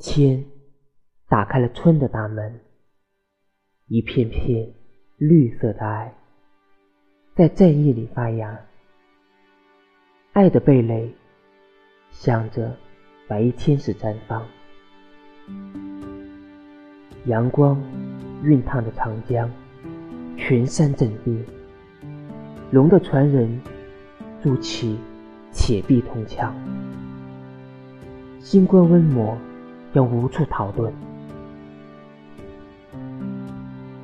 天打开了春的大门，一片片绿色的爱在战役里发芽，爱的蓓蕾向着白衣天使绽放。阳光熨烫着长江，群山阵地，龙的传人筑起铁壁铜墙。星光温磨，要无处逃遁。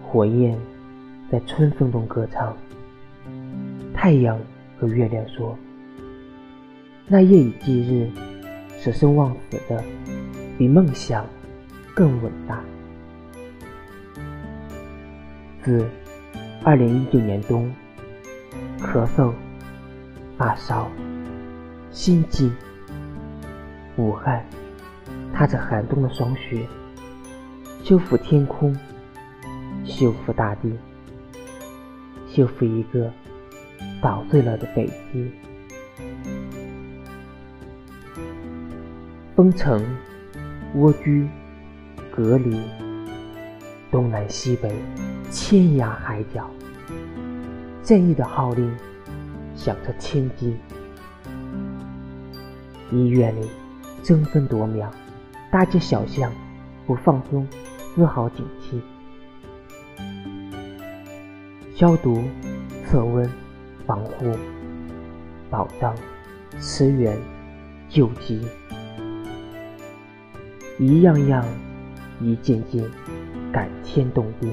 火焰在春风中歌唱。太阳和月亮说：“那夜以继日、舍生忘死的，比梦想更伟大。”自二零一九年冬，咳嗽、发烧、心悸。武汉踏着寒冬的霜雪，修复天空，修复大地，修复一个捣碎了的北极。封城、蜗居、隔离，东南西北，天涯海角，正义的号令响彻天际。医院里。争分夺秒，大街小巷不放松丝毫警惕。消毒、测温、防护、保障、驰援、救急，一样样，一件件，感天动地。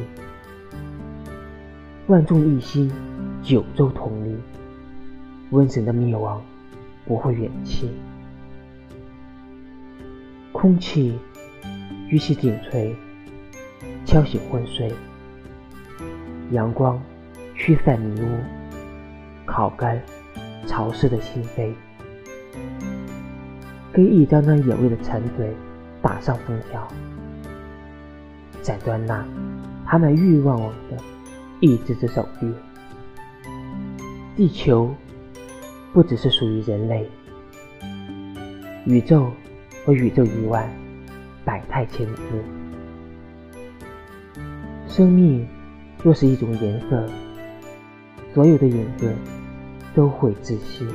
万众一心，九州同力，瘟神的灭亡不会远期。空气举起顶吹，敲醒昏睡；阳光驱散迷雾，烤干潮湿的心扉。给一张张野味的馋嘴打上封条，斩断那爬满欲望网的一只只手臂。地球不只是属于人类，宇宙。和宇宙以外，百态千姿。生命若是一种颜色，所有的影子都会窒息。